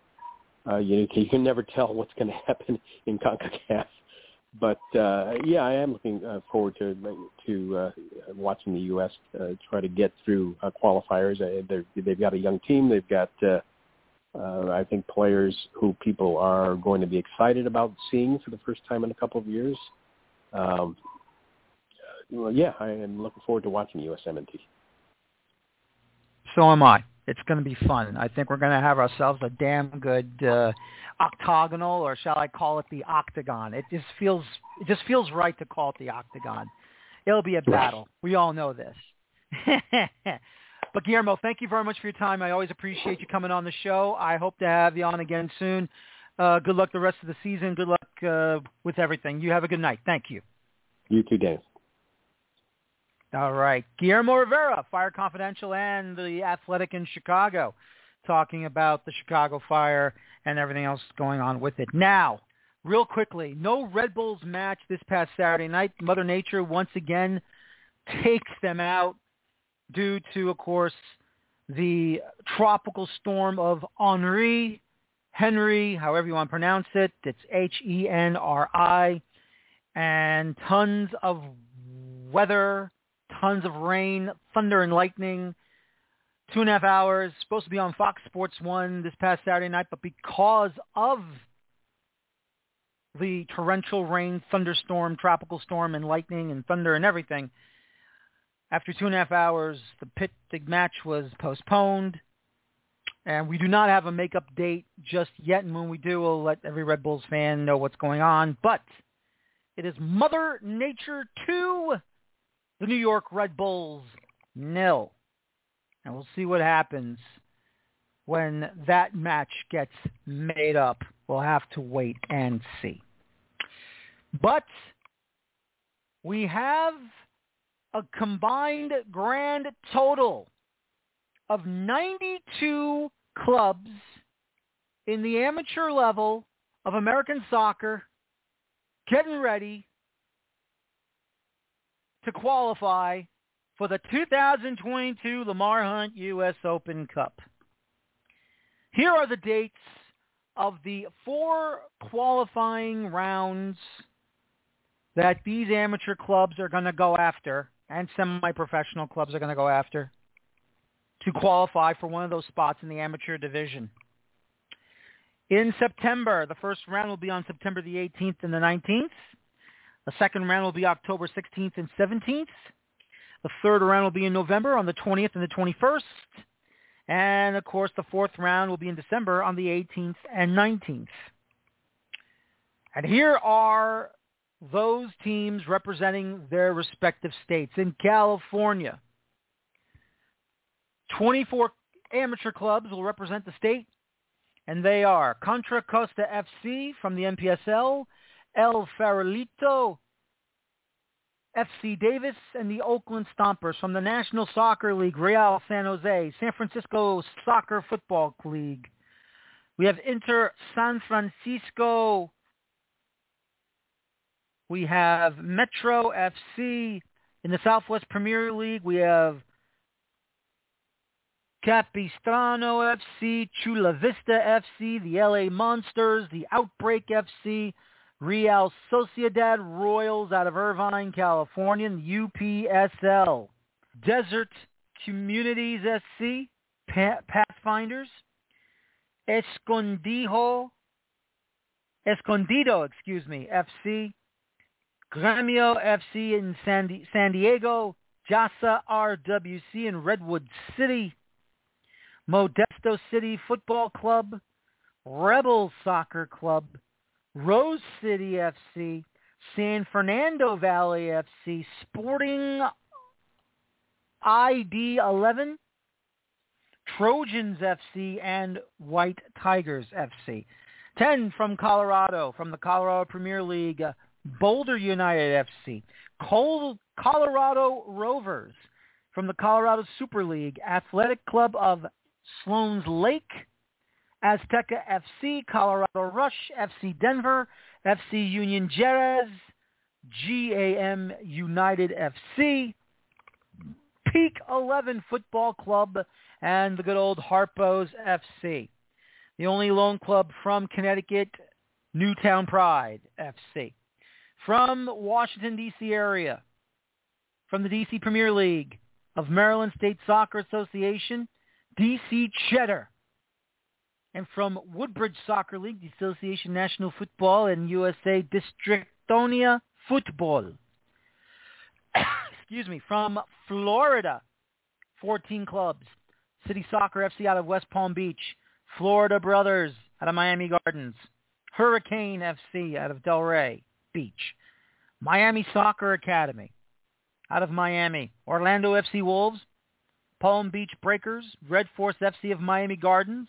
Uh, you, you can never tell what's going to happen in Concacaf, but uh, yeah, I am looking uh, forward to to uh, watching the U.S. Uh, try to get through uh, qualifiers. Uh, they've got a young team. They've got uh, uh, I think players who people are going to be excited about seeing for the first time in a couple of years. Um, well, yeah, I am looking forward to watching USMNT. So am I. It's going to be fun. I think we're going to have ourselves a damn good uh, octagonal, or shall I call it the octagon? It just feels it just feels right to call it the octagon. It'll be a battle. We all know this. But Guillermo, thank you very much for your time. I always appreciate you coming on the show. I hope to have you on again soon. Uh, good luck the rest of the season. Good luck uh, with everything. You have a good night. Thank you. You too, Dave. All right. Guillermo Rivera, Fire Confidential and the Athletic in Chicago, talking about the Chicago Fire and everything else going on with it. Now, real quickly, no Red Bulls match this past Saturday night. Mother Nature once again takes them out due to, of course, the tropical storm of Henri, Henry, however you want to pronounce it. It's H-E-N-R-I. And tons of weather, tons of rain, thunder and lightning. Two and a half hours, supposed to be on Fox Sports 1 this past Saturday night, but because of the torrential rain, thunderstorm, tropical storm, and lightning and thunder and everything, after two and a half hours, the pit match was postponed, and we do not have a makeup date just yet. And when we do, we'll let every Red Bulls fan know what's going on. But it is Mother Nature two, the New York Red Bulls nil, and we'll see what happens when that match gets made up. We'll have to wait and see. But we have a combined grand total of 92 clubs in the amateur level of American soccer getting ready to qualify for the 2022 Lamar Hunt U.S. Open Cup. Here are the dates of the four qualifying rounds that these amateur clubs are going to go after and semi-professional clubs are going to go after to qualify for one of those spots in the amateur division. In September, the first round will be on September the 18th and the 19th. The second round will be October 16th and 17th. The third round will be in November on the 20th and the 21st. And of course, the fourth round will be in December on the 18th and 19th. And here are those teams representing their respective states. In California, 24 amateur clubs will represent the state, and they are Contra Costa FC from the NPSL, El Farolito, FC Davis, and the Oakland Stompers from the National Soccer League, Real San Jose, San Francisco Soccer Football League. We have Inter San Francisco. We have Metro FC in the Southwest Premier League. We have Capistrano FC, Chula Vista FC, the LA Monsters, the Outbreak FC, Real Sociedad Royals out of Irvine, California, UPSL, Desert Communities SC, Pathfinders, Escondido, Escondido, excuse me, FC, Gremio FC in San, San Diego, JASA RWC in Redwood City, Modesto City Football Club, Rebel Soccer Club, Rose City FC, San Fernando Valley FC, Sporting ID 11, Trojans FC, and White Tigers FC. 10 from Colorado, from the Colorado Premier League, Boulder United FC, Col- Colorado Rovers, from the Colorado Super League, Athletic Club of Sloan's Lake, Azteca FC, Colorado Rush, FC Denver, FC Union Jerez, GAM United FC, Peak 11 Football Club, and the good old Harpos FC. The only lone club from Connecticut, Newtown Pride FC. From Washington, D.C. area, from the D.C. Premier League of Maryland State Soccer Association, D.C. Cheddar and from Woodbridge Soccer League, the Association National Football and USA Districtonia Football. Excuse me, from Florida, 14 clubs. City Soccer FC out of West Palm Beach. Florida Brothers out of Miami Gardens. Hurricane FC out of Delray Beach. Miami Soccer Academy out of Miami. Orlando FC Wolves. Palm Beach Breakers. Red Force FC of Miami Gardens.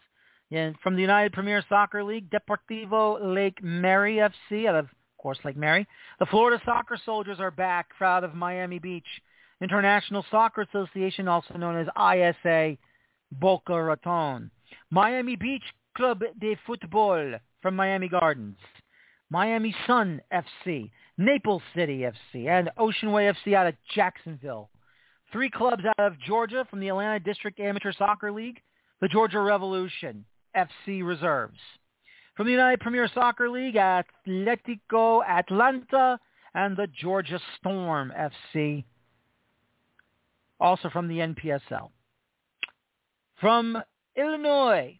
And from the United Premier Soccer League, Deportivo Lake Mary FC out of, of course, Lake Mary. The Florida Soccer Soldiers are back out of Miami Beach. International Soccer Association, also known as ISA Boca Raton. Miami Beach Club de Football from Miami Gardens. Miami Sun FC, Naples City FC, and Oceanway FC out of Jacksonville. Three clubs out of Georgia from the Atlanta District Amateur Soccer League, the Georgia Revolution, FC reserves. From the United Premier Soccer League, Atletico Atlanta and the Georgia Storm FC. Also from the NPSL. From Illinois,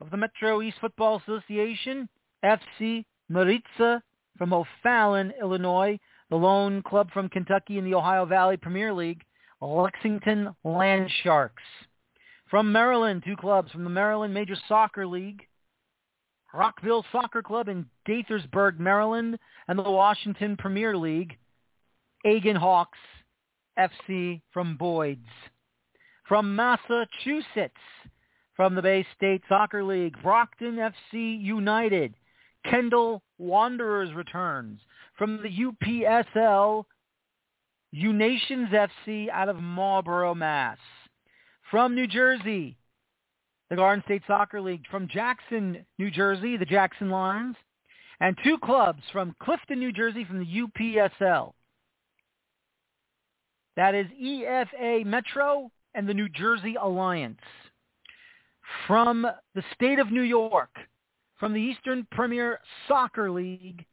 of the Metro East Football Association, FC Maritza from O'Fallon, Illinois, the lone club from Kentucky in the Ohio Valley Premier League, Lexington Land Sharks. From Maryland, two clubs from the Maryland Major Soccer League, Rockville Soccer Club in Gaithersburg, Maryland, and the Washington Premier League, Aegean Hawks FC from Boyd's. From Massachusetts, from the Bay State Soccer League, Brockton FC United, Kendall Wanderers returns. From the UPSL, U Nations FC out of Marlborough, Mass from New Jersey, the Garden State Soccer League. From Jackson, New Jersey, the Jackson Lions. And two clubs from Clifton, New Jersey from the UPSL. That is EFA Metro and the New Jersey Alliance. From the state of New York, from the Eastern Premier Soccer League,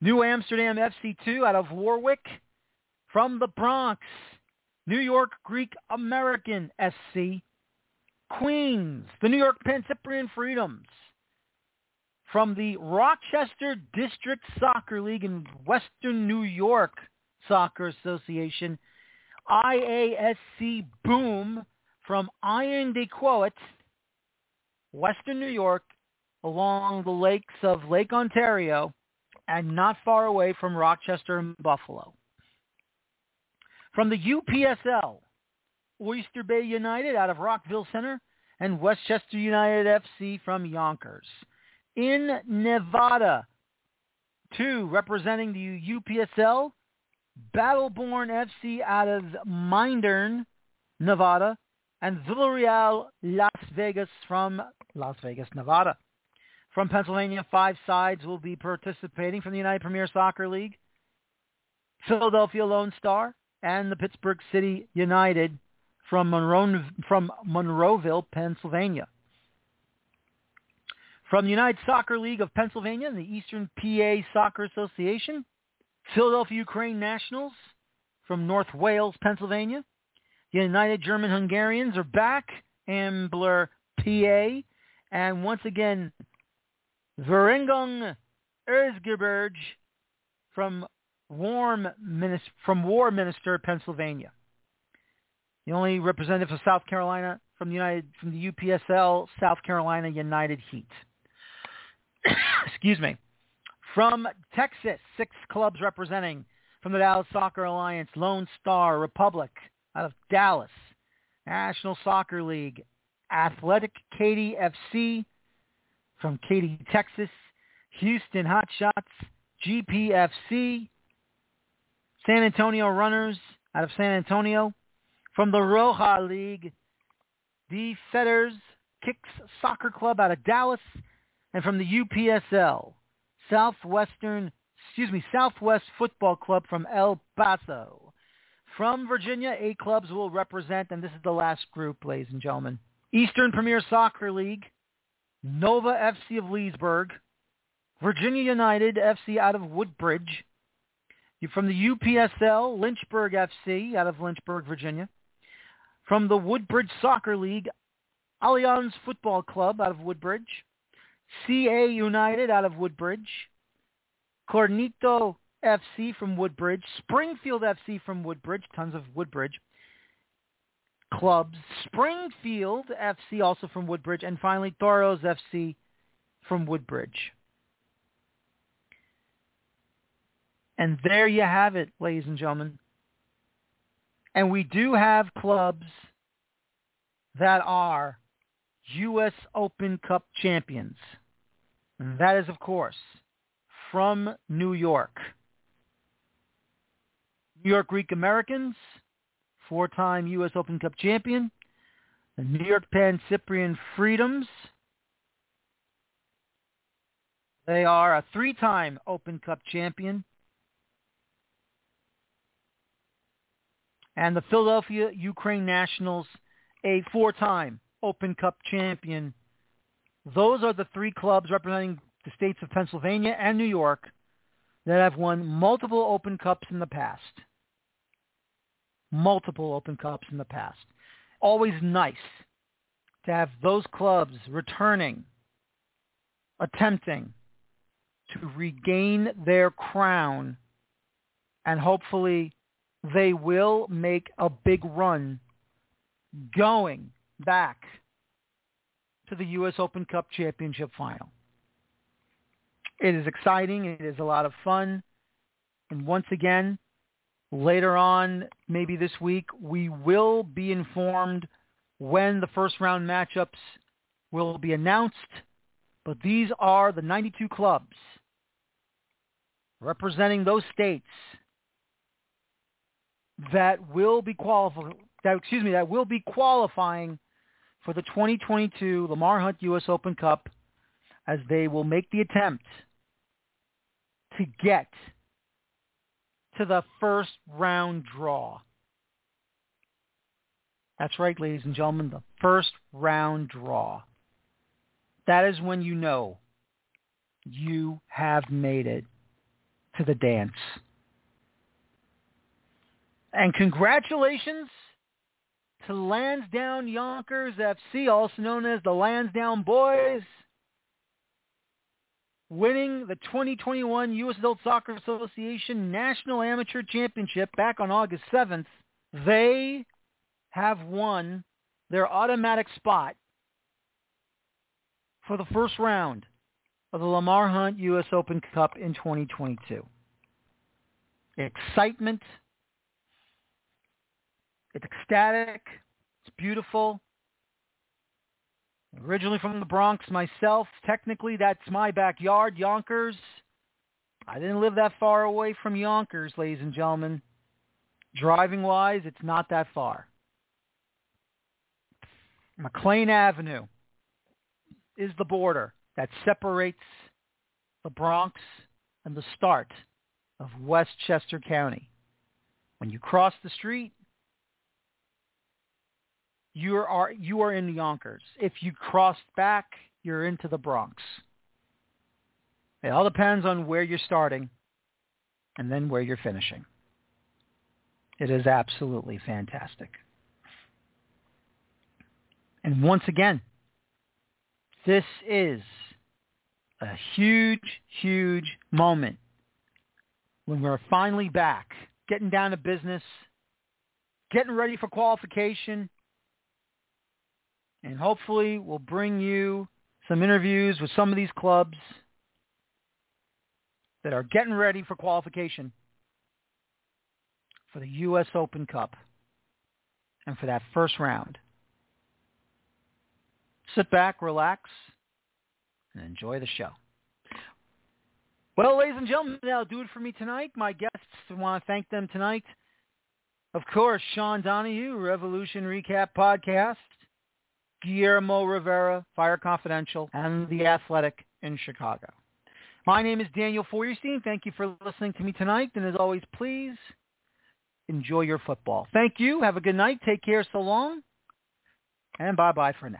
New Amsterdam FC2 out of Warwick. From the Bronx, New York Greek American SC, Queens, the New York Pancyprian Freedoms, from the Rochester District Soccer League and Western New York Soccer Association, IASC Boom from Irondequoit, Western New York, along the lakes of Lake Ontario, and not far away from Rochester and Buffalo. From the UPSL, Oyster Bay United out of Rockville Center, and Westchester United FC from Yonkers. In Nevada, two representing the UPSL, Battleborn FC out of Minden, Nevada, and Villarreal Las Vegas from Las Vegas, Nevada. From Pennsylvania, five sides will be participating from the United Premier Soccer League. Philadelphia Lone Star and the Pittsburgh City United from, Monroe, from Monroeville, Pennsylvania. From the United Soccer League of Pennsylvania and the Eastern PA Soccer Association, Philadelphia Ukraine Nationals from North Wales, Pennsylvania. The United German Hungarians are back, Ambler, PA. And once again, Vereinigung Erzgebirge from Warm, from Warminster, Pennsylvania. The only representative of South Carolina from the United from the UPSL, South Carolina United Heat. Excuse me. From Texas, six clubs representing from the Dallas Soccer Alliance, Lone Star Republic out of Dallas, National Soccer League, Athletic Katy FC from Katy, Texas, Houston Hotshots, GPFC, San Antonio Runners out of San Antonio, from the Roja League, the Fetters Kicks Soccer Club out of Dallas, and from the UPSL, Southwestern, excuse me, Southwest Football Club from El Paso. From Virginia, eight clubs will represent, and this is the last group, ladies and gentlemen. Eastern Premier Soccer League, Nova FC of Leesburg, Virginia United FC out of Woodbridge, from the UPSL, Lynchburg FC out of Lynchburg, Virginia, from the Woodbridge Soccer League, Allianz Football Club out of Woodbridge, CA United out of Woodbridge, Cornito FC from Woodbridge, Springfield FC from Woodbridge, tons of Woodbridge clubs, Springfield FC also from Woodbridge, and finally Toros FC from Woodbridge. And there you have it, ladies and gentlemen. And we do have clubs that are U.S. Open Cup champions. And that is, of course, from New York. New York Greek Americans, four-time U.S. Open Cup champion. The New York Pan Cyprian Freedoms. They are a three-time Open Cup champion. And the Philadelphia Ukraine Nationals, a four-time Open Cup champion. Those are the three clubs representing the states of Pennsylvania and New York that have won multiple Open Cups in the past. Multiple Open Cups in the past. Always nice to have those clubs returning, attempting to regain their crown and hopefully they will make a big run going back to the U.S. Open Cup Championship final. It is exciting. It is a lot of fun. And once again, later on, maybe this week, we will be informed when the first round matchups will be announced. But these are the 92 clubs representing those states that will be qualifying. Excuse me, that will be qualifying for the 2022 Lamar Hunt U.S. Open Cup, as they will make the attempt to get to the first round draw. That's right, ladies and gentlemen, the first round draw. That is when you know you have made it to the dance. And congratulations to Lansdowne Yonkers FC, also known as the Lansdowne Boys, winning the 2021 U.S. Adult Soccer Association National Amateur Championship back on August 7th. They have won their automatic spot for the first round of the Lamar Hunt U.S. Open Cup in 2022. Excitement. It's ecstatic. It's beautiful. Originally from the Bronx myself. Technically, that's my backyard, Yonkers. I didn't live that far away from Yonkers, ladies and gentlemen. Driving wise, it's not that far. McLean Avenue is the border that separates the Bronx and the start of Westchester County. When you cross the street, you are you are in the Yonkers. If you cross back, you're into the Bronx. It all depends on where you're starting and then where you're finishing. It is absolutely fantastic. And once again, this is a huge, huge moment when we're finally back, getting down to business, getting ready for qualification, and hopefully we'll bring you some interviews with some of these clubs that are getting ready for qualification for the U.S. Open Cup and for that first round. Sit back, relax, and enjoy the show. Well, ladies and gentlemen, that'll do it for me tonight. My guests, I want to thank them tonight. Of course, Sean Donohue, Revolution Recap Podcast, Guillermo Rivera, Fire Confidential, and The Athletic in Chicago. My name is Daniel Feuerstein. Thank you for listening to me tonight. And as always, please enjoy your football. Thank you. Have a good night. Take care so long. And bye-bye for now.